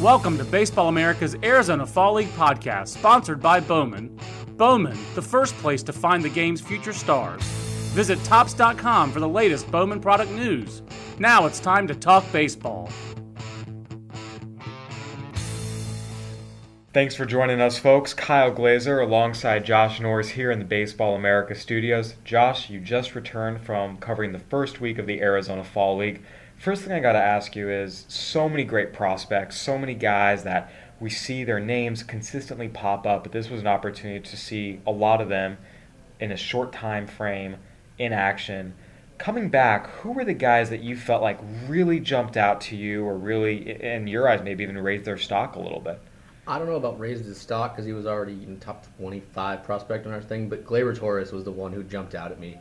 Welcome to Baseball America's Arizona Fall League podcast, sponsored by Bowman. Bowman, the first place to find the game's future stars. Visit topps.com for the latest Bowman product news. Now it's time to talk baseball. Thanks for joining us, folks. Kyle Glaser alongside Josh Norris here in the Baseball America studios. Josh, you just returned from covering the first week of the Arizona Fall League. First thing I got to ask you is so many great prospects, so many guys that we see their names consistently pop up, but this was an opportunity to see a lot of them in a short time frame in action. Coming back, who were the guys that you felt like really jumped out to you or really, in your eyes, maybe even raised their stock a little bit? I don't know about raised his stock because he was already in top 25 prospect on our thing, but Gleyber Torres was the one who jumped out at me.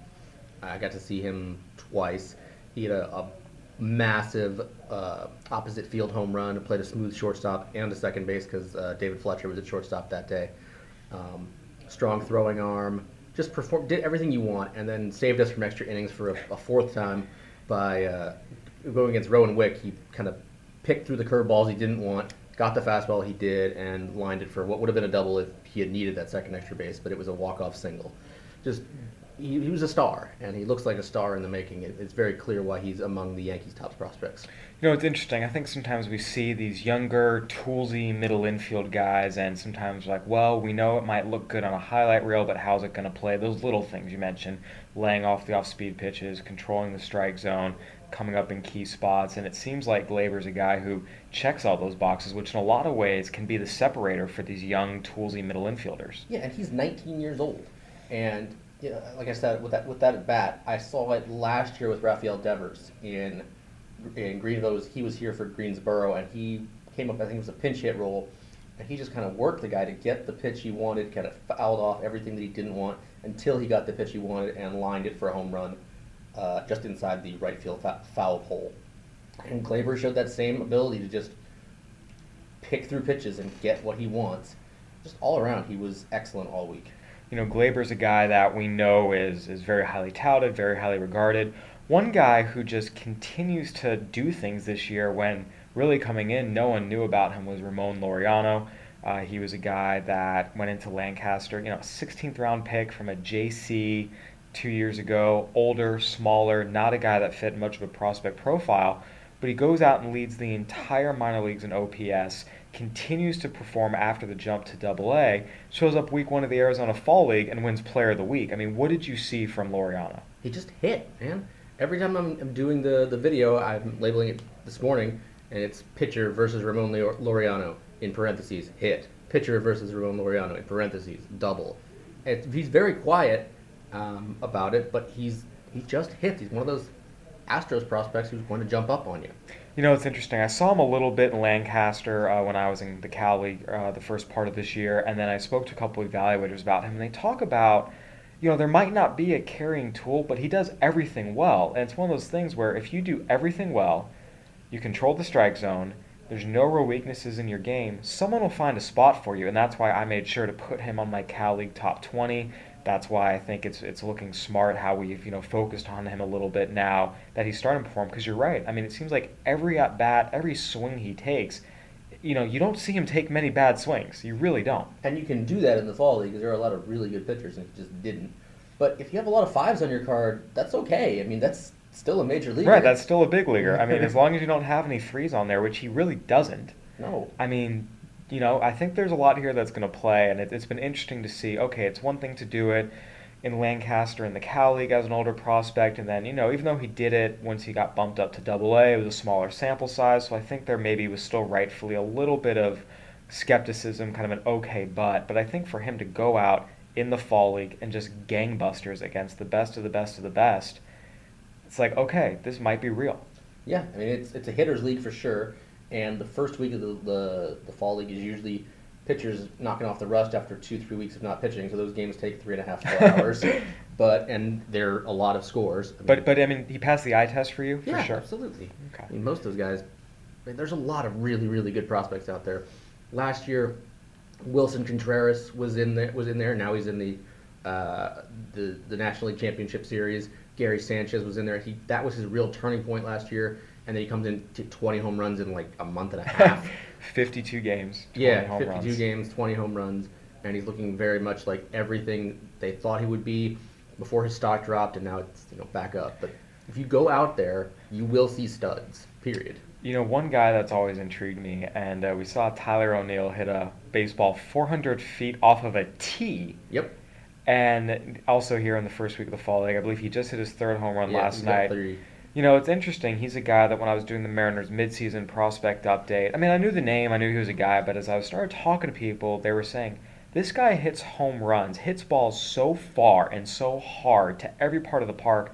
I got to see him twice. He had a, a massive uh, opposite field home run, played a smooth shortstop and a second base because uh, David Fletcher was at shortstop that day. Um, strong throwing arm, just performed, did everything you want, and then saved us from extra innings for a, a fourth time by uh, going against Rowan Wick. He kind of picked through the curveballs he didn't want got the fastball he did and lined it for what would have been a double if he had needed that second extra base, but it was a walk-off single. Just he, he was a star, and he looks like a star in the making. It, it's very clear why he's among the Yankees' top prospects. You know, it's interesting. I think sometimes we see these younger, toolsy middle infield guys, and sometimes like, well, we know it might look good on a highlight reel, but how's it going to play? Those little things you mentioned, laying off the off-speed pitches, controlling the strike zone, coming up in key spots, and it seems like Gleyber's a guy who checks all those boxes, which in a lot of ways can be the separator for these young, toolsy middle infielders. Yeah, and he's 19 years old, and know, like I said, with that with that at bat, I saw it last year with Rafael Devers in in Greenville. He was here for Greensboro, and he came up. I think it was a pinch hit role, and he just kind of worked the guy to get the pitch he wanted, kind of fouled off everything that he didn't want until he got the pitch he wanted and lined it for a home run uh, just inside the right field foul pole. And Gleyber showed that same ability to just pick through pitches and get what he wants. Just all around, he was excellent all week. You know, Gleyber's a guy that we know is, is very highly touted, very highly regarded. One guy who just continues to do things this year when really coming in, no one knew about him was Ramon Laureano. Uh, he was a guy that went into Lancaster, you know, 16th round pick from a JC two years ago, older, smaller, not a guy that fit much of a prospect profile, but he goes out and leads the entire minor leagues in OPS, continues to perform after the jump to Double A, shows up week one of the Arizona Fall League and wins Player of the Week. I mean, what did you see from Laureano? He just hit, man. Every time I'm, doing the, the video, I'm labeling it this morning, and it's pitcher versus Ramon Laureano in parentheses, hit. Pitcher versus Ramon Laureano in parentheses, double. It's, he's very quiet, um, about it, but he's he just hits. He's one of those Astros prospects who's going to jump up on you. You know, it's interesting. I saw him a little bit in Lancaster uh, when I was in the Cal League uh, the first part of this year, and then I spoke to a couple evaluators about him, and they talk about, you know, there might not be a carrying tool, but he does everything well. And it's one of those things where if you do everything well, you control the strike zone, there's no real weaknesses in your game, someone will find a spot for you, and that's why I made sure to put him on my Cal League top 20 that's why I think it's it's looking smart how we've you know focused on him a little bit now that he's starting to perform. Because you're right. I mean, it seems like every at bat, every swing he takes, you know, you don't see him take many bad swings. You really don't. And you can do that in the fall league because there are a lot of really good pitchers, and he just didn't. But if you have a lot of fives on your card, that's okay. I mean, that's still a major leaguer. Right, that's still a big leaguer. I mean, as long as you don't have any threes on there, which he really doesn't. No. I mean, you know, I think there's a lot here that's going to play, and it, it's been interesting to see. Okay, it's one thing to do it in Lancaster in the Cal League as an older prospect, and then you know, even though he did it once he got bumped up to Double A, it was a smaller sample size, so I think there maybe was still rightfully a little bit of skepticism, kind of an okay but. But I think for him to go out in the fall league and just gangbusters against the best of the best of the best, it's like okay, this might be real. Yeah, I mean it's it's a hitters league for sure, and the first week of the the, the fall league is usually pitchers knocking off the rust after two three weeks of not pitching, so those games take three and a half four hours, but and they're a lot of scores. I mean, But but I mean, he passed the eye test for you for yeah, sure. absolutely. Okay. I mean, most of those guys, I mean, there's a lot of really, really good prospects out there. Last year, Willson Contreras was in there. Was in there. Now he's in the uh, the the National League Championship Series. Gary Sanchez was in there. He that was his real turning point last year, and then he comes in to 20 home runs in like a month and a half. 52 games. 20 yeah, home 52 runs. games, 20 home runs, and he's looking very much like everything they thought he would be before his stock dropped, and now it's you know back up. But if you go out there, you will see studs. Period. You know, one guy that's always intrigued me, and uh, we saw Tyler O'Neill hit a baseball 400 feet off of a tee. Yep. And also here in the first week of the fall league, I believe he just hit his third home run Yeah, last night. three. You know, it's interesting. He's a guy that when I was doing the Mariners midseason prospect update, I mean, I knew the name, I knew he was a guy, but as I started talking to people, they were saying, this guy hits home runs, hits balls so far and so hard to every part of the park.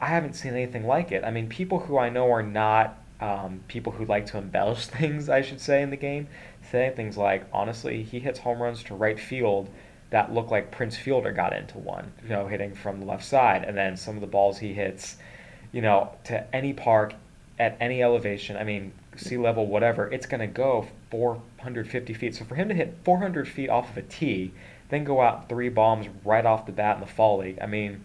I haven't seen anything like it. I mean, people who I know are not um, people who like to embellish things, I should say, in the game, saying things like, honestly, he hits home runs to right field that look like Prince Fielder got into one, you know, hitting from the left side. And then some of the balls he hits, you know, to any park at any elevation, I mean, sea level, whatever, it's going to go 450 feet. So for him to hit 400 feet off of a tee, then go out three bombs right off the bat in the fall league, I mean,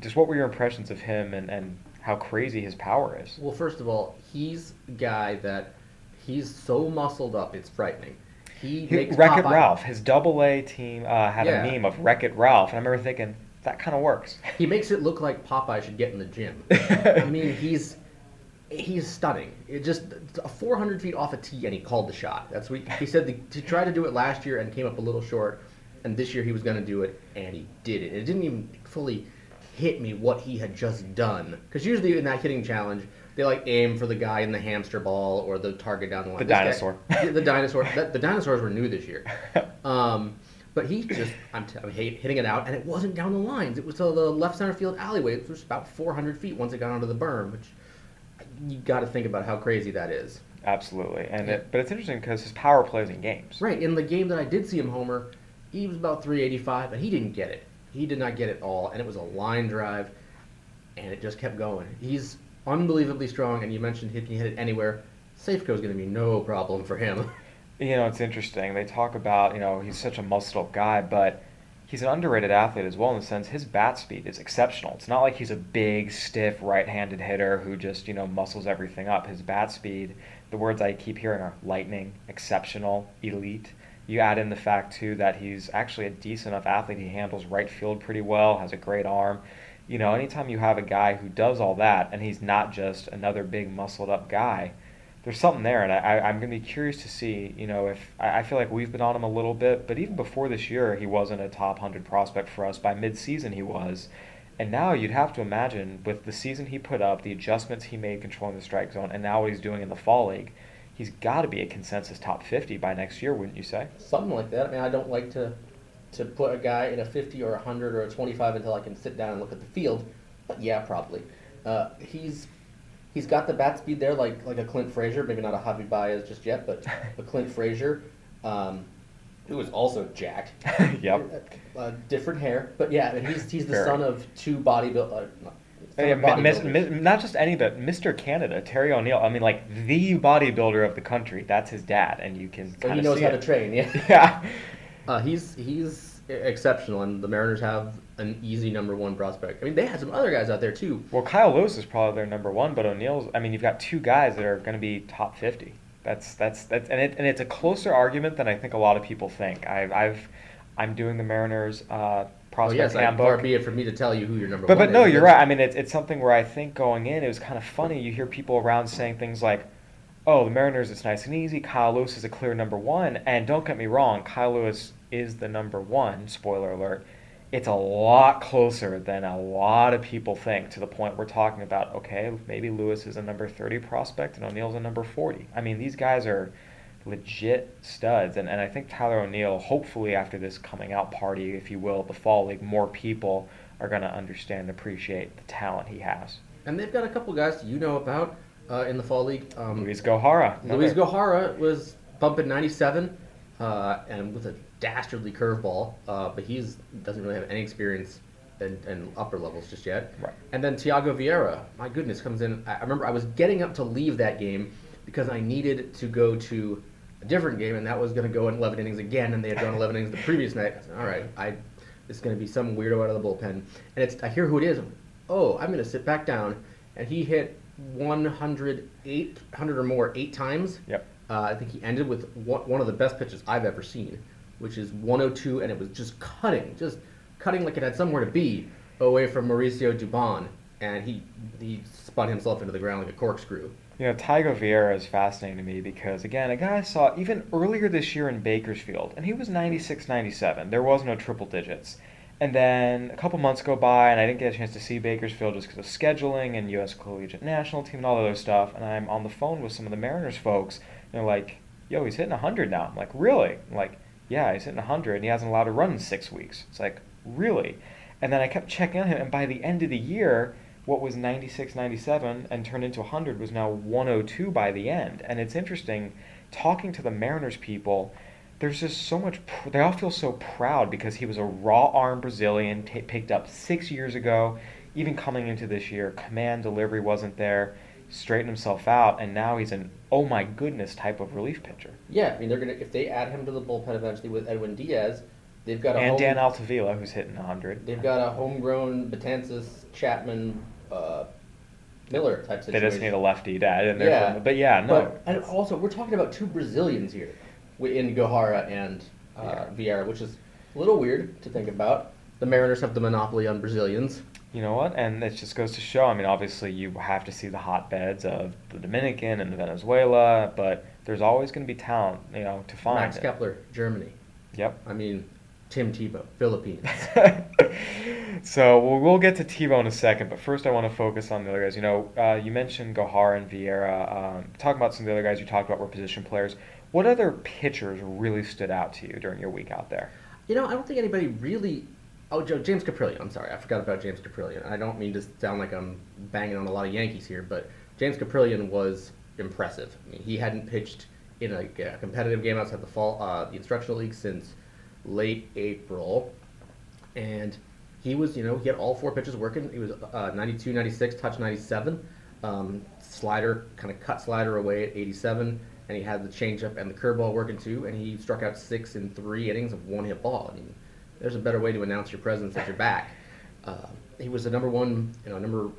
just what were your impressions of him and, and how crazy his power is? Well, first of all, he's a guy that he's so muscled up, it's frightening. He, He, Wreck It Ralph, his double A team uh, had Yeah. a meme of Wreck It Ralph, and I remember thinking, that kind of works. He makes it look like Popeye should get in the gym. I mean, he's he's stunning. It just a 400 feet off a tee, and he called the shot. That's what he, he said. The, he tried to do it last year and came up a little short, and this year he was going to do it, and he did it. It didn't even fully hit me what he had just done. Because usually in that hitting challenge, they like aim for the guy in the hamster ball or the target down the line. The This dinosaur. Yeah, the dinosaur. That, the dinosaurs were new this year. Um, but he just, I'm, t- I'm hitting it out, and it wasn't down the lines. It was to the left center field alleyway. which was about 400 feet once it got onto the berm, which you got to think about how crazy that is. Absolutely, and Yeah. it, but it's interesting because his power plays in games. Right. In the game that I did see him homer, he was about 385, and he didn't get it. He did not get it all, and it was a line drive, and it just kept going. He's unbelievably strong, and you mentioned he can hit it anywhere. Safeco is going to be no problem for him. You know, it's interesting. They talk about, you know, he's such a muscled up guy, but he's an underrated athlete as well in the sense his bat speed is exceptional. It's not like he's a big, stiff, right-handed hitter who just, you know, muscles everything up. His bat speed, the words I keep hearing are lightning, exceptional, elite. You add in the fact too that he's actually a decent enough athlete. He handles right field pretty well, has a great arm. You know, anytime you have a guy who does all that and he's not just another big muscled up guy, there's something there, and I, I'm going to be curious to see, you know, if I, feel like we've been on him a little bit, but even before this year, he wasn't a top 100 prospect for us. By mid-season, he was, and now you'd have to imagine with the season he put up, the adjustments he made controlling the strike zone, and now what he's doing in the fall league, he's got to be a consensus top 50 by next year, wouldn't you say? Something like that. I mean, I don't like to to put a guy in a 50 or a 100 or a 25 until I can sit down and look at the field. But yeah, probably. Uh, he's he's got the bat speed there, like like a Clint Frazier. Maybe not a Javi Baez just yet, but a Clint Frazier, um, who is also jacked. Yep. Uh, uh, different hair, but yeah, and he's he's the Very. son of two bodybuilders. Uh, not- Yeah, of mi- mis- mi- not just any, but Mr. Canada, Terry O'Neill. I mean, like the bodybuilder of the country. That's his dad, and you can. so he knows how it. to train. Yeah. Yeah. Uh, he's he's exceptional, and the Mariners have an easy number one prospect. I mean, they had some other guys out there too. Well, Kyle Lewis is probably their number one, but O'Neill's. I mean, you've got two guys that are going to be top fifty. That's that's that's and it and it's a closer argument than I think a lot of people think. I've I've I'm doing the Mariners uh, prospect yes, I, handbook. far be it for me to tell you who your number But one but no, is, you're right. I mean, it's it's something where I think going in, it was kind of funny. You hear people around saying things like, oh, the Mariners, it's nice and easy. Kyle Lewis is a clear number one. And don't get me wrong, Kyle Lewis is the number one, spoiler alert. It's a lot closer than a lot of people think to the point we're talking about, okay, maybe Lewis is a number 30 prospect and O'Neill's a number 40. I mean, these guys are legit studs. And, and I think Tyler O'Neill, hopefully after this coming out party, if you will, the fall league, more people are going to understand and appreciate the talent he has. And they've got a couple guys you know about uh, in the fall league. Um, Luis Gohara. Luis Gohara was bumping 97 uh, and with a dastardly curveball, uh, but he's doesn't really have any experience in, in, upper levels just yet. Right. And then Thyago Vieira, my goodness, comes in. I remember I was getting up to leave that game because I needed to go to a different game, and that was going to go in 11 innings again, and they had gone 11 innings the previous night. I said, All right, I this is going to be some weirdo out of the bullpen, and it's I hear who it is. Oh, I'm going to sit back down, and he hit 108, 100 or more eight times. Yep. Uh, I think he ended with one, one of the best pitches I've ever seen, which is 102, and it was just cutting, just cutting like it had somewhere to be away from Mauricio Dubon, and he he spun himself into the ground like a corkscrew. You know, Thyago Vieira is fascinating to me because, again, a guy I saw even earlier this year in Bakersfield, and he was 96 97. There was no triple digits. And then a couple months go by, and I didn't get a chance to see Bakersfield just because of scheduling and U.S. Collegiate National Team and all that other stuff. And I'm on the phone with some of the Mariners folks, and they're like, yo, he's hitting 100 now. I'm like, really? I'm like, yeah, he's hitting 100, and he hasn't allowed to run in six weeks. It's like, really? And then I kept checking on him, and by the end of the year, what was 96, 97 and turned into 100 was now 102 by the end. And it's interesting talking to the Mariners people. There's just so much. Pr- they all feel so proud because he was a raw arm Brazilian t- picked up six years ago. Even coming into this year, command delivery wasn't there. Straightened himself out, and now he's an oh my goodness type of relief pitcher. Yeah, I mean they're gonna if they add him to the bullpen eventually with Edwin Diaz, they've got a and home, Dan Altavilla who's hitting 100. They've got a homegrown Betances, Chapman, uh, Miller type They just need a lefty add in there. Yeah. But yeah, no. But and also we're talking about two Brazilians here, in Gohara and uh, Vieira, which is a little weird to think about. The Mariners have the monopoly on Brazilians. You know what? And it just goes to show. I mean, obviously, you have to see the hotbeds of the Dominican and the Venezuela, but there's always going to be talent, you know, to find. Max Kepler, Germany. Yep. I mean, Tim Tebow, Philippines. so we'll, we'll get to Tebow in a second, but first I want to focus on the other guys. You know, uh, you mentioned Gohara and Vieira. Um, talking about some of the other guys you talked about were position players. What other pitchers really stood out to you during your week out there? You know, I don't think anybody really. Oh, Joe, James Kaprielian. I'm sorry, I forgot about James Kaprielian. I don't mean to sound like I'm banging on a lot of Yankees here, but James Kaprielian was impressive. I mean, he hadn't pitched in a, a competitive game outside the fall, uh, the instructional league since late April, and he was, you know, he had all four pitches working. He was uh, 92, 96, touch 97, um, slider, kind of cut slider away at 87, and he had the changeup and the curveball working too, and he struck out six in three innings of one hit ball. I mean, there's a better way to announce your presence at your back. Uh, he was the number one, you know, number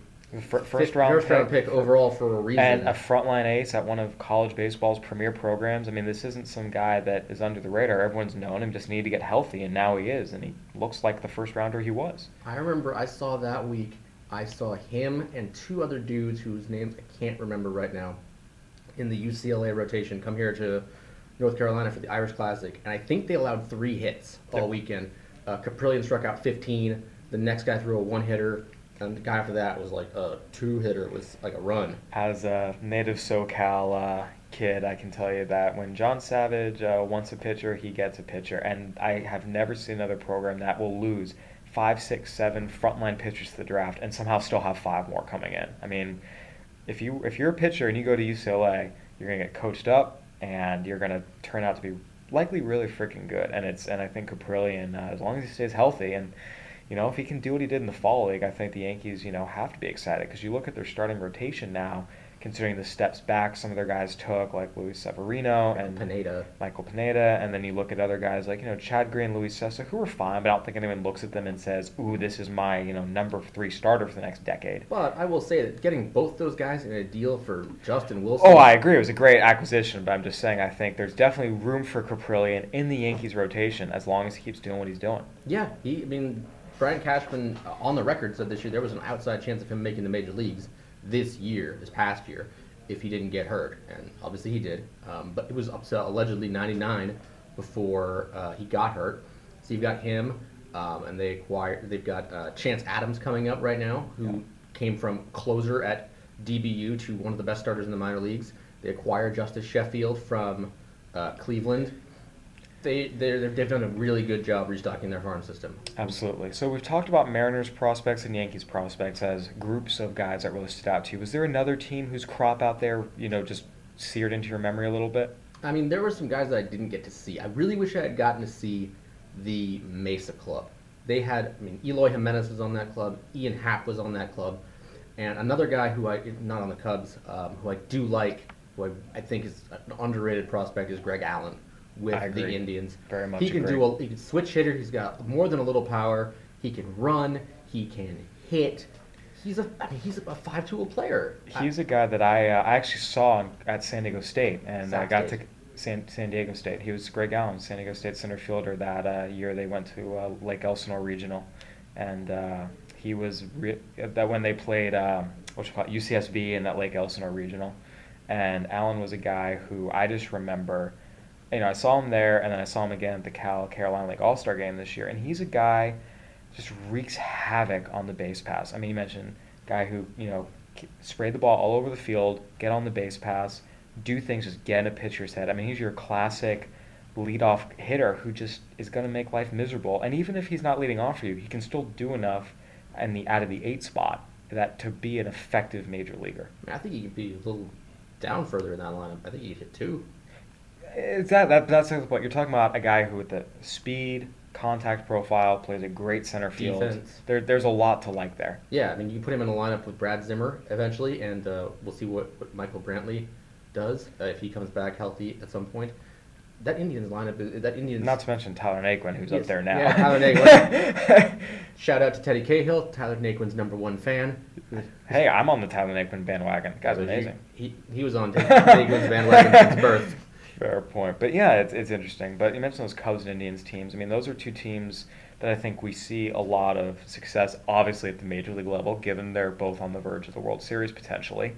Fir- First round, first round pick overall for a reason. and a frontline ace at one of college baseball's premier programs. I mean, this isn't some guy that is under the radar. Everyone's known him, just needed to get healthy, and now he is, and he looks like the first rounder he was. I remember I saw that week. I saw him and two other dudes whose names I can't remember right now in the UCLA rotation come here to North Carolina for the Irish Classic, and I think they allowed three hits all weekend. Uh, Kaprielian struck out 15. The next guy threw a one hitter, and the guy after that was like a two hitter with like a run. As a native SoCal uh, kid, I can tell you that when John Savage uh, wants a pitcher, he gets a pitcher. And I have never seen another program that will lose five, six, seven frontline pitchers to the draft and somehow still have five more coming in. I mean, if you if you're a pitcher and you go to UCLA, you're gonna get coached up and you're gonna turn out to be likely really freaking good. And it's and I think Kaprielian, uh, as long as he stays healthy and you know, if he can do what he did in the fall league, I think the Yankees, you know, have to be excited because you look at their starting rotation now, considering the steps back some of their guys took, like Luis Severino and Pineda. Michael Pineda, and then you look at other guys like you know Chad Green, Luis Cessa, who are fine, but I don't think anyone looks at them and says, "Ooh, this is my you know number three starter for the next decade." But I will say that getting both those guys in a deal for Justin Wilson. Oh, I agree. It was a great acquisition, but I'm just saying I think there's definitely room for Kaprielian in the Yankees rotation as long as he keeps doing what he's doing. Yeah, he. I mean, Brian Cashman uh, on the record said this year there was an outside chance of him making the major leagues this year, this past year, if he didn't get hurt, and obviously he did. Um, but it was up to allegedly 99 before uh, he got hurt. So you've got him, um, and they acquired. They've got uh, Chance Adams coming up right now, who Yeah. came from closer at DBU to one of the best starters in the minor leagues. They acquired Justus Sheffield from uh, Cleveland. They they're, they've done a really good job restocking their farm system. Absolutely. So we've talked about Mariners prospects and Yankees prospects as groups of guys that really stood out to you. Was there another team whose crop out there, you know, just seared into your memory a little bit? I mean, there were some guys that I didn't get to see. I really wish I had gotten to see the Mesa Club. They had, I mean, Eloy Jimenez was on that club, Ian Happ was on that club, and another guy who I, not on the Cubs, um, who I do like, who I, I think is an underrated prospect, is Greg Allen with the. Indians. Very much He can agree. do a, he can switch hitter. He's got more than a little power. He can run. He can hit. He's a, I mean, he's a five-tool player. He's a guy that I uh, I actually saw at San Diego State and I got State. to San, San Diego State. He was Greg Allen, San Diego State center fielder. That uh, year they went to uh, Lake Elsinore Regional, and uh, he was re- that when they played um, what you call it, UCSB in that Lake Elsinore Regional, and Allen was a guy who I just remember. You know, I saw him there, and then I saw him again at the Cal Carolina League All Star game this year, and he's a guy just wreaks havoc on the base pass. I mean, you mentioned guy who you know spray the ball all over the field, get on the base pass, do things, just get in a pitcher's head. I mean, he's your classic leadoff hitter who just is going to make life miserable. And even if he's not leading off for you, he can still do enough in the out of the eight spot that to be an effective major leaguer. I, think he could be a little down further in that lineup. I think he hit two. That, that that's what you're talking about. A guy who with the speed, contact profile, plays a great center field. Defense. There, there's a lot to like there. Yeah, I mean, you put him in a lineup with Brad Zimmer eventually, and uh, we'll see what, what Michael Brantley does uh, if he comes back healthy at some point. That Indians lineup, is, that Indians. Not to mention Tyler Naquin, who's Yes. up there now. Yeah, Tyler Naquin. Shout out to Teddy Cahill, Tyler Naquin's number one fan. hey, I'm on the Tyler Naquin bandwagon. Guy's He- amazing. He, he, was on Naquin's bandwagon since birth. Fair point. But yeah, it's, it's interesting. But you mentioned those Cubs and Indians teams. I mean, those are two teams that I think we see a lot of success, obviously at the major league level, given they're both on the verge of the World Series potentially.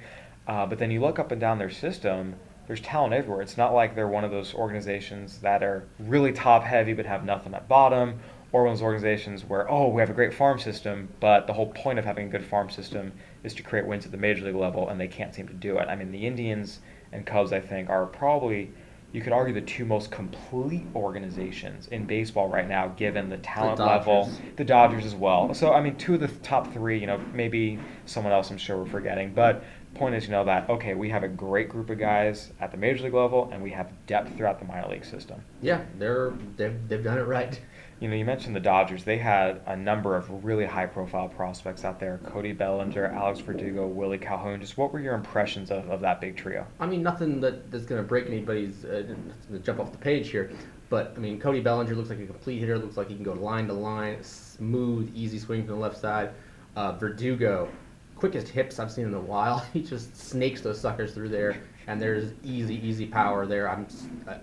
Uh, but then you look up and down their system, there's talent everywhere. It's not like they're one of those organizations that are really top heavy but have nothing at bottom, or one of those organizations where, oh, we have a great farm system, but the whole point of having a good farm system is to create wins at the major league level, and they can't seem to do it. I mean, the Indians and Cubs, I think, are probably you could argue the two most complete organizations in baseball right now, given the talent level. The Dodgers as well. So I mean, two of the top three. You know, maybe someone else. I'm sure we're forgetting, but point is, you know, that okay, we have a great group of guys at the major league level, and we have depth throughout the minor league system. Yeah, they're they've, they've done it right. You know, you mentioned the Dodgers. They had a number of really high-profile prospects out there: Cody Bellinger, Alex Verdugo, Willie Calhoun. Just what were your impressions of, of that big trio? I mean, nothing that, that's going to break anybody's uh, jump off the page here. But I mean, Cody Bellinger looks like a complete hitter. Looks like he can go line to line, smooth, easy swing from the left side. Uh, Verdugo, quickest hips I've seen in a while. he just snakes those suckers through there, and there's easy, easy power there. I'm uh,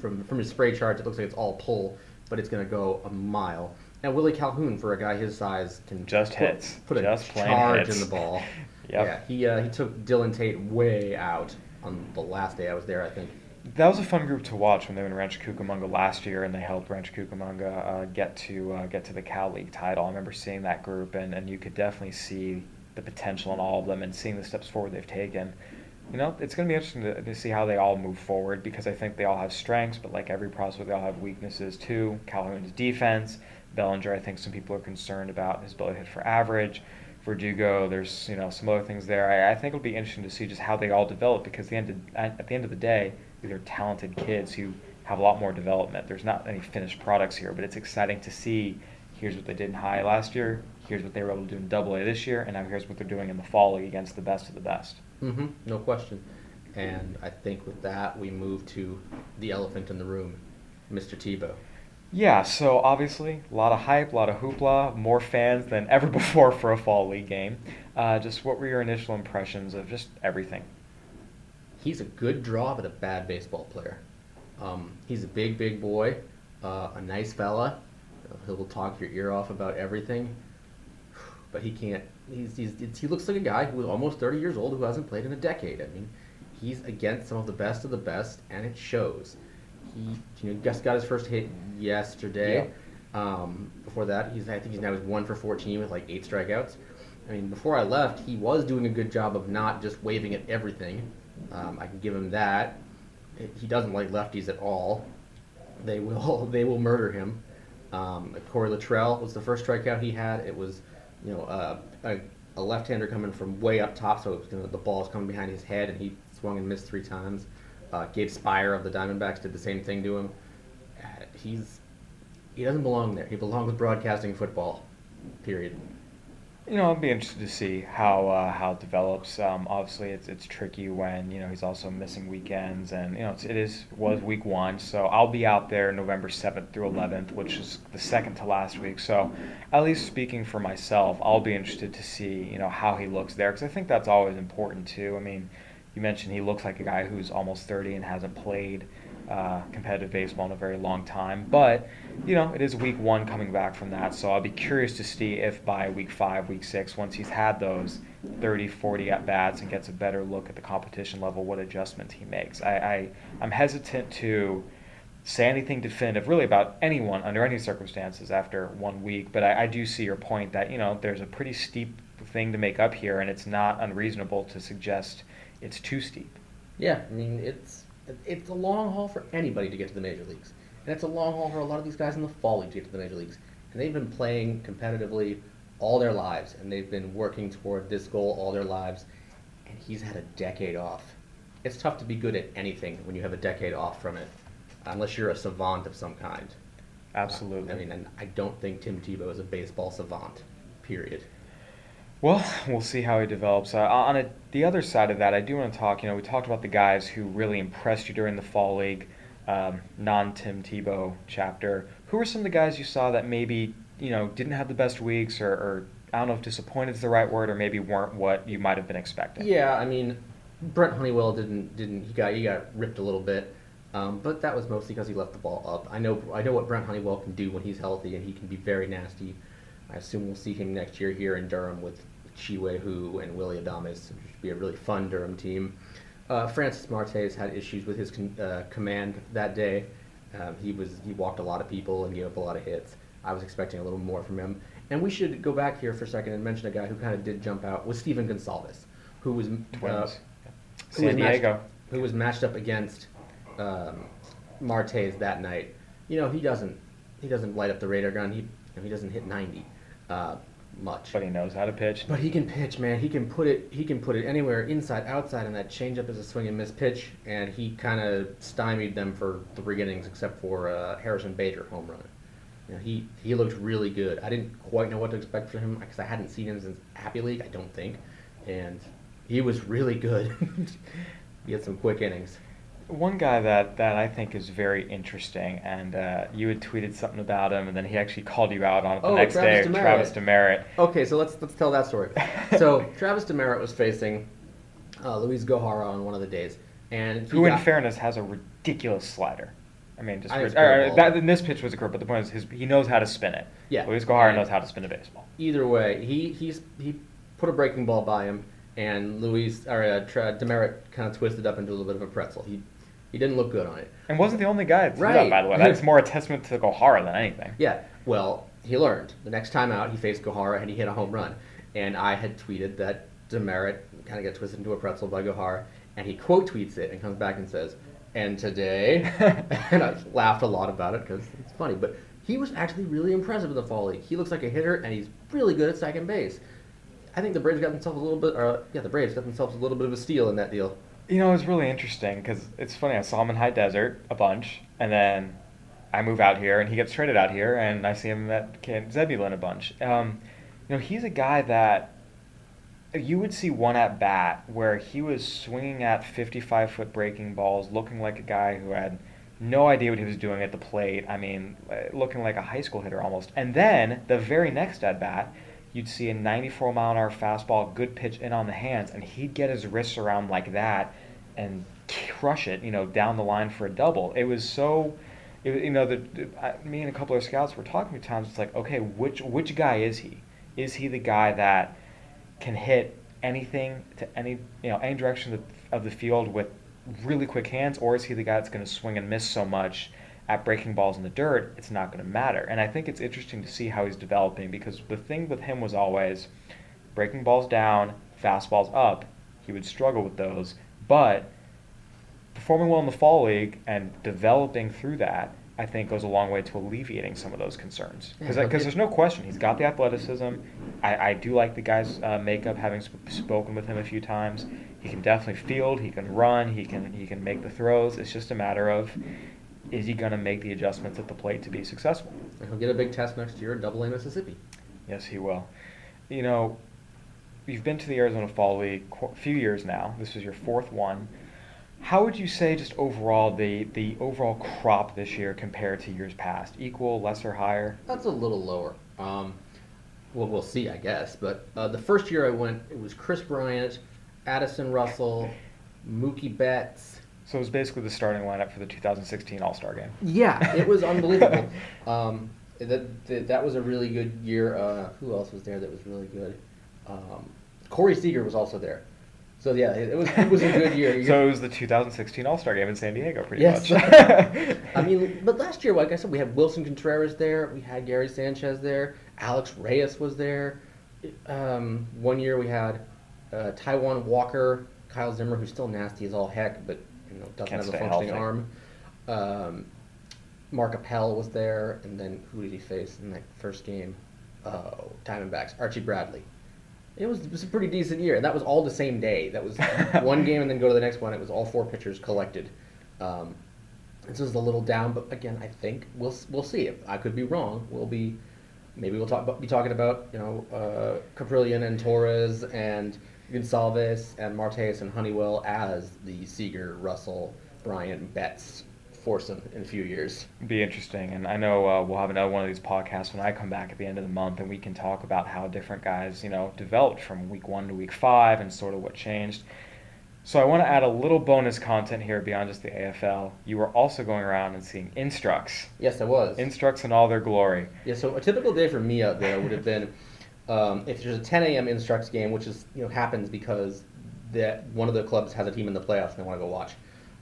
from from his spray charts. It looks like it's all pull, but it's going to go a mile. And Willie Calhoun, for a guy his size, can Just put, hits. put a Just charge hits. in the ball. Yep. Yeah, he uh, he took Dylan Tate way out on the last day I was there. I think. That was a fun group to watch when they were in Rancho Cucamonga last year, and they helped Rancho Cucamonga uh, get to uh, get to the Cal League title. I remember seeing that group, and, and you could definitely see the potential in all of them, and seeing the steps forward they've taken. You know, it's going to be interesting to, to see how they all move forward because I think they all have strengths, but like every prospect, they all have weaknesses too. Calhoun's defense, Bellinger, I think some people are concerned about his ability to hit for average. Verdugo, there's you know some other things there. I, I think it'll be interesting to see just how they all develop because the end of, at, the end of the day, these are talented kids who have a lot more development. There's not any finished products here, but it's exciting to see. Here's what they did in high last year. Here's what they were able to do in Double A this year, and now here's what they're doing in the fall league against the best of the best. Mm-hmm. No question. And I think with that we move to the elephant in the room, Mr. Tebow. Yeah, so obviously a lot of hype, a lot of hoopla, more fans than ever before for a fall league game. Uh, just what were your initial impressions of just everything? He's a good draw, but a bad baseball player. Um, he's a big, big boy, uh, a nice fella. He'll talk your ear off about everything, but he can't. He's, he's, he looks like a guy who is almost 30 years old who hasn't played in a decade. I mean, he's against some of the best of the best, and it shows. He, you know, just got his first hit yesterday. Um, before that, he's I think he's now he's one for 14 with like eight strikeouts. I mean, before I left, he was doing a good job of not just waving at everything. Um, I can give him that. He doesn't like lefties at all. They will they will murder him. Um, Corey Littrell was the first strikeout he had. It was, you know, uh, a, a left-hander coming from way up top, so you know, the ball was coming behind his head, and he swung and missed three times. Uh, Gabe Speier of the Diamondbacks did the same thing to him. Uh, he's he doesn't belong there. He belongs broadcasting football. Period. You know, I'd be interested to see how uh, how it develops. Um, obviously, it's it's tricky when you know he's also missing weekends, and you know it's, it is was week one, so I'll be out there November seventh through eleventh, which is the second to last week. So, at least speaking for myself, I'll be interested to see you know how he looks there, because I think that's always important too. I mean, you mentioned he looks like a guy who's almost thirty and hasn't played uh, competitive baseball in a very long time. But, you know, it is week one coming back from that. So I'll be curious to see if by week five, week six, once he's had those 30, 40 at bats and gets a better look at the competition level, what adjustments he makes. I, I, I'm hesitant to say anything definitive really about anyone under any circumstances after one week, but I, I do see your point that, you know, there's a pretty steep thing to make up here, and it's not unreasonable to suggest it's too steep. Yeah, I mean, it's it's a long haul for anybody to get to the major leagues. And it's a long haul for a lot of these guys in the fall league to get to the major leagues. And they've been playing competitively all their lives, and they've been working toward this goal all their lives. And he's had a decade off. It's tough to be good at anything when you have a decade off from it, unless you're a savant of some kind. Absolutely. I mean, and I don't think Tim Tebow is a baseball savant. Period. Well, we'll see how he develops. Uh, on a, the other side of that, I do want to talk. You know, we talked about the guys who really impressed you during the fall league, um, non-Tim Tebow chapter. Who were some of the guys you saw that maybe you know didn't have the best weeks, or, or I don't know if disappointed is the right word, or maybe weren't what you might have been expecting? Yeah, I mean, Brent Honeywell didn't didn't he got he got ripped a little bit. Um, but that was mostly because he left the ball up. I know I know what Brent Honeywell can do when he's healthy, and he can be very nasty. I assume we'll see him next year here in Durham with Chi Hu and Willie Adames, which should be a really fun Durham team. Uh, Francis Martes had issues with his con- uh, command that day. Um, he was he walked a lot of people and gave up a lot of hits. I was expecting a little more from him. And we should go back here for a second and mention a guy who kind of did jump out was Stephen Gonsalves, who was uh, who San was Diego, matched, who was matched up against um, Martes that night. You know he doesn't he doesn't light up the radar gun. He you know, he doesn't hit 90. Uh, much. But he knows how to pitch. But he can pitch, man. He can put it. He can put it anywhere, inside, outside, and that changeup is a swing and miss pitch. And he kind of stymied them for three innings, except for uh, Harrison Bader home run. You know, he he looked really good. I didn't quite know what to expect from him because I hadn't seen him since Appy League. I don't think, and he was really good. he had some quick innings. One guy that, that I think is very interesting, and uh, you had tweeted something about him, and then he actually called you out on it the oh, next Travis day. Demeritte. Travis Demeritte. Okay, so let's let's tell that story. so Travis Demeritte was facing uh, Luis Gohara on one of the days, and who, got, in fairness, has a ridiculous slider. I mean, just I or, think it's or, that, this pitch was a curve, but the point is, his, he knows how to spin it. Yeah, Luis Gohara knows how to spin a baseball. Either way, he he's he put a breaking ball by him, and Luis or uh, Tra- Demeritte kind of twisted up into a little bit of a pretzel. He he didn't look good on it. And wasn't the only guy do Right. by the way. That's more a testament to Gohara than anything. Yeah. Well, he learned. The next time out, he faced Gohara and he hit a home run. And I had tweeted that Demeritte kind of got twisted into a pretzel by Gohara, and he quote tweets it and comes back and says, "And today," and I laughed a lot about it because it's funny. But he was actually really impressive in the fall league. He looks like a hitter, and he's really good at second base. I think the Braves got themselves a little bit, or yeah, the Braves got themselves a little bit of a steal in that deal. You know, it was really interesting because it's funny. I saw him in High Desert a bunch, and then I move out here, and he gets traded out here, and I see him at Camp Zebulon a bunch. Um, you know, he's a guy that you would see one at bat where he was swinging at 55 foot breaking balls, looking like a guy who had no idea what he was doing at the plate. I mean, uh, looking like a high school hitter almost. And then the very next at bat, you'd see a 94 mile an hour fastball, good pitch in on the hands, and he'd get his wrists around like that and crush it, you know, down the line for a double. It was so, it, you know, the, I, me and a couple of scouts were talking at times. It's like, okay, which which guy is he? Is he the guy that can hit anything to any you know any direction of the, of the field with really quick hands, or is he the guy that's going to swing and miss so much at breaking balls in the dirt? It's not going to matter. And I think it's interesting to see how he's developing because the thing with him was always breaking balls down, fastballs up. He would struggle with those, but performing well in the fall league and developing through that I think goes a long way to alleviating some of those concerns. Because Yeah, there's no question he's got the athleticism. I, I do like the guy's uh, makeup, having sp- spoken with him a few times. He can definitely field. He can run. He can he can make the throws. It's just a matter of is he going to make the adjustments at the plate to be successful? And he'll get a big test next year at Double A Mississippi. Yes, he will. You know, you've been to the Arizona Fall League a few years now. This is your fourth one. How would you say just overall the the overall crop this year compared to years past? Equal, lesser, higher? That's a little lower. Um, well, we'll see, I guess. But uh, the first year I went, it was Kris Bryant, Addison Russell, Mookie Betts. So it was basically the starting lineup for the 2016 All Star game. Yeah, it was unbelievable. um, that, that that was a really good year. Uh, who else was there that was really good? Um, Corey Seager was also there. So yeah, it, it was it was a good year. so it was the 2016 All Star game in San Diego, pretty Yes. much. I mean, but last year, like I said, we had Willson Contreras there. We had Gary Sanchez there. Alex Reyes was there. Um, one year we had uh, Taijuan Walker, Kyle Zimmer, who's still nasty as all heck, but doesn't Can't have a functioning healthy. arm. Um, Mark Appel was there, and then who did he face in that first game? Oh, Diamondbacks. Archie Bradley. It was, it was a pretty decent year, and that was all the same day. That was one game, and then go to the next one. It was all four pitchers collected. Um, this is a little down, but again, I think we'll we'll see. If I could be wrong, we'll be maybe we'll talk about, be talking about you know uh, Kaprielian and Torres and Gonsalves and Martes and Honeywell as the Seager, Russell, Bryant, Betts foursome in a few years. be interesting. And I know uh, we'll have another one of these podcasts when I come back at the end of the month, and we can talk about how different guys, you know, developed from week one to week five and sort of what changed. So I want to add a little bonus content here beyond just the AFL. You were also going around and seeing Instructs, Yes, I was. Instructs in all their glory. Yeah, so a typical day for me out there would have been um, if there's a 10 a.m. Instructs game, which is you know happens because that one of the clubs has a team in the playoffs and they want to go watch.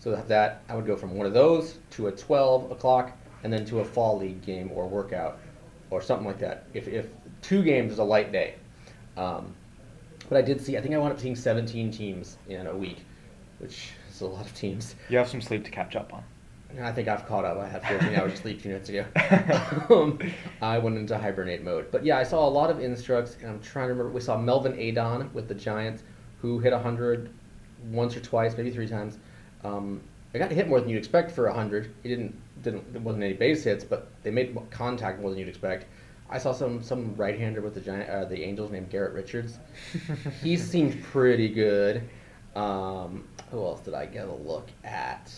So that I would go from one of those to a 12 o'clock and then to a fall league game or workout or something like that. If, if two games is a light day. Um, but I did see, I think I wound up seeing 17 teams in a week, which is a lot of teams. You have some sleep to catch up on. I think I've caught up. I had 14 hours of sleep two minutes ago. um, I went into hibernate mode. But yeah, I saw a lot of instructs, and I'm trying to remember. We saw Melvin Adon with the Giants, who hit 100 once or twice, maybe three times. Um, I got hit more than you'd expect for 100. He didn't, didn't, there wasn't any base hits, but they made contact more than you'd expect. I saw some some right-hander with the Giant, uh, the Angels named Garrett Richards. he seemed pretty good. Um, who else did I get a look at?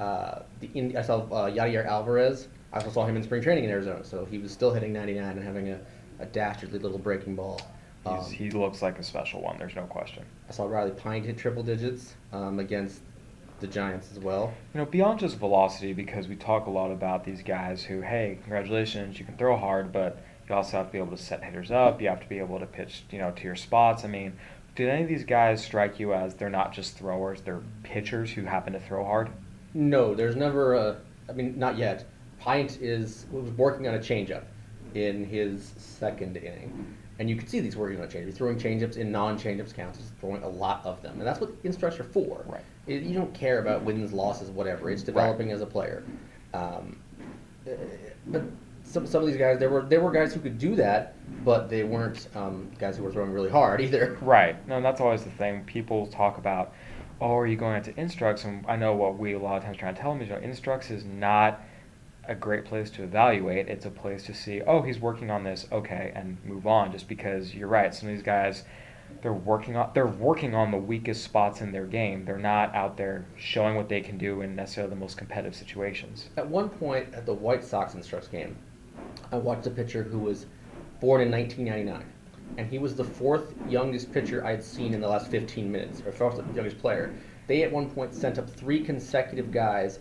Uh, the I saw uh, Yadier Alvarez. I also saw him in spring training in Arizona, so he was still hitting 99 and having a, a dastardly little breaking ball. Um, he looks like a special one. There's no question. I saw Riley Pint hit triple digits um, against the Giants as well. You know, beyond just velocity, because we talk a lot about these guys who, hey, congratulations, you can throw hard, but you also have to be able to set hitters up. You have to be able to pitch, you know, to your spots. I mean, did any of these guys strike you as they're not just throwers, they're pitchers who happen to throw hard? No, there's never a. I mean, not yet. Pint is was working on a changeup in his second inning, and you can see these working on a changeup. He's throwing changeups in non-changeups counts. He's throwing a lot of them, and that's what instructs are for. Right. It- you don't care about wins, losses, whatever. It's developing as a player. Um, but some some of these guys, there were there were guys who could do that, but they weren't um, guys who were throwing really hard either. Right. No, and that's always the thing. People talk about, oh, are you going into Instructs? And I know what we a lot of times try and tell them is, you know, Instructs is not a great place to evaluate. It's a place to see, oh, he's working on this, okay, and move on. Just because you're right, some of these guys, they're working on they're working on the weakest spots in their game. They're not out there showing what they can do in necessarily the most competitive situations. At one point at the White Sox instructs game, I watched a pitcher who was born in 1999, and he was the fourth youngest pitcher I'd seen in the last 15 minutes, or fourth youngest player. They at one point sent up three consecutive guys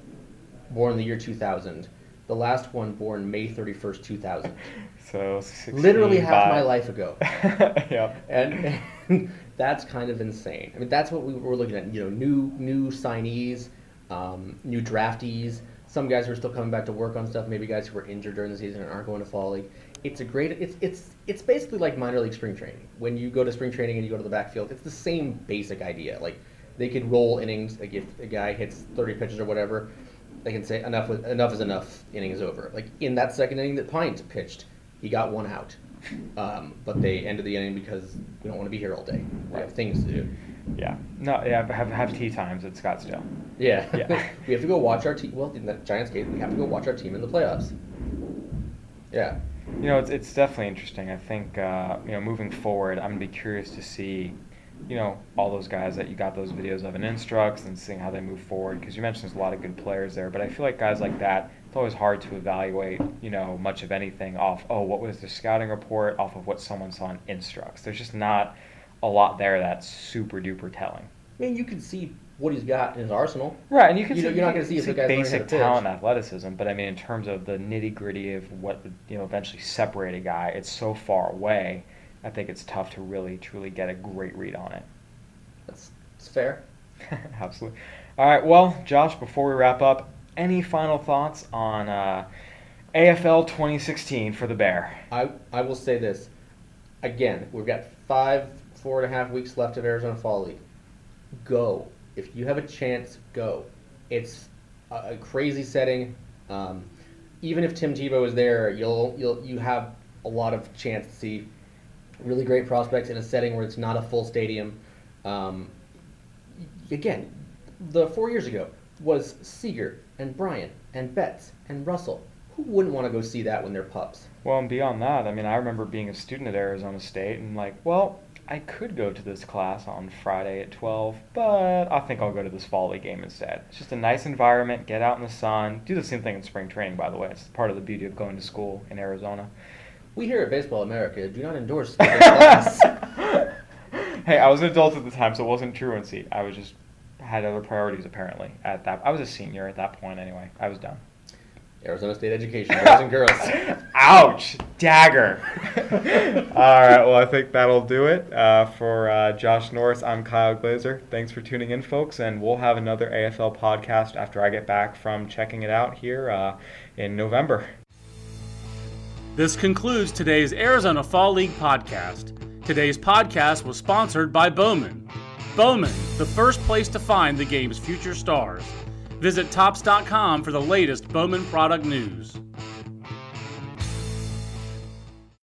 born in the year 2000 The last one born May 31st, 2000. So 16 Literally half by- my life ago. yep. and, and that's kind of insane. I mean, that's what we were looking at. You know, new new signees, um, new draftees. Some guys who are still coming back to work on stuff. Maybe guys who were injured during the season and aren't going to fall league. It's a great. It's it's it's basically like minor league spring training. When you go to spring training and you go to the backfield, it's the same basic idea. Like they could roll innings. Like if a guy hits 30 pitches or whatever, they can say enough. Enough is enough. Inning is over. Like in that second inning that Pines pitched, he got one out. Um, but they ended the inning because we don't want to be here all day. We have things to do. Yeah. No. Yeah. Have have tee times at Scottsdale. Yeah. Yeah. we have to go watch our team. Well, in the Giants case, we have to go watch our team in the playoffs. Yeah. You know, it's it's definitely interesting. I think uh, you know, moving forward, I'm gonna be curious to see, you know, all those guys that you got those videos of in Instructs and seeing how they move forward. Because you mentioned there's a lot of good players there, but I feel like guys like that, it's always hard to evaluate, you know, much of anything off. Oh, what was the scouting report off of what someone saw in Instructs? There's just not a lot there that's super duper telling. I mean, you can see what he's got in his arsenal. Right, and you can You know, see, you're not gonna see can if the guy's basic to talent athleticism, but I mean, in terms of the nitty gritty of what would you know eventually separate a guy, it's so far away. I think it's tough to really truly get a great read on it. That's, that's fair. Absolutely. All right, well, Josh, before we wrap up, any final thoughts on uh, AFL 2016 for the Bear? I, I will say this. Again, we've got five, four and a half weeks left of Arizona Fall League. Go. If you have a chance, go. It's a, a crazy setting. Um, even if Tim Tebow is there, you'll you'll you have a lot of chance to see really great prospects in a setting where it's not a full stadium. Um, again, the four years ago was Seager and Bryant and Betts and Russell. Who wouldn't want to go see that when they're pups? Well, and beyond that, I mean, I remember being a student at Arizona State and like, well, I could go to this class on Friday at 12, but I think I'll go to this fall league game instead. It's just a nice environment, get out in the sun. Do the same thing in spring training, by the way. It's part of the beauty of going to school in Arizona. We here at Baseball America do not endorse class. hey, I was an adult at the time, so it wasn't truancy. I was just had other priorities apparently at that. I was a senior at that point anyway. I was done. Arizona State education, boys and girls. Ouch! Dagger! All right, well, I think that'll do it. Uh, for uh, Josh Norris, I'm Kyle Glaser. Thanks for tuning in, folks, and we'll have another AFL podcast after I get back from checking it out here uh, in November. This concludes today's Arizona Fall League podcast. Today's podcast was sponsored by Bowman. Bowman, the first place to find the game's future stars. Visit topps.com for the latest Bowman product news.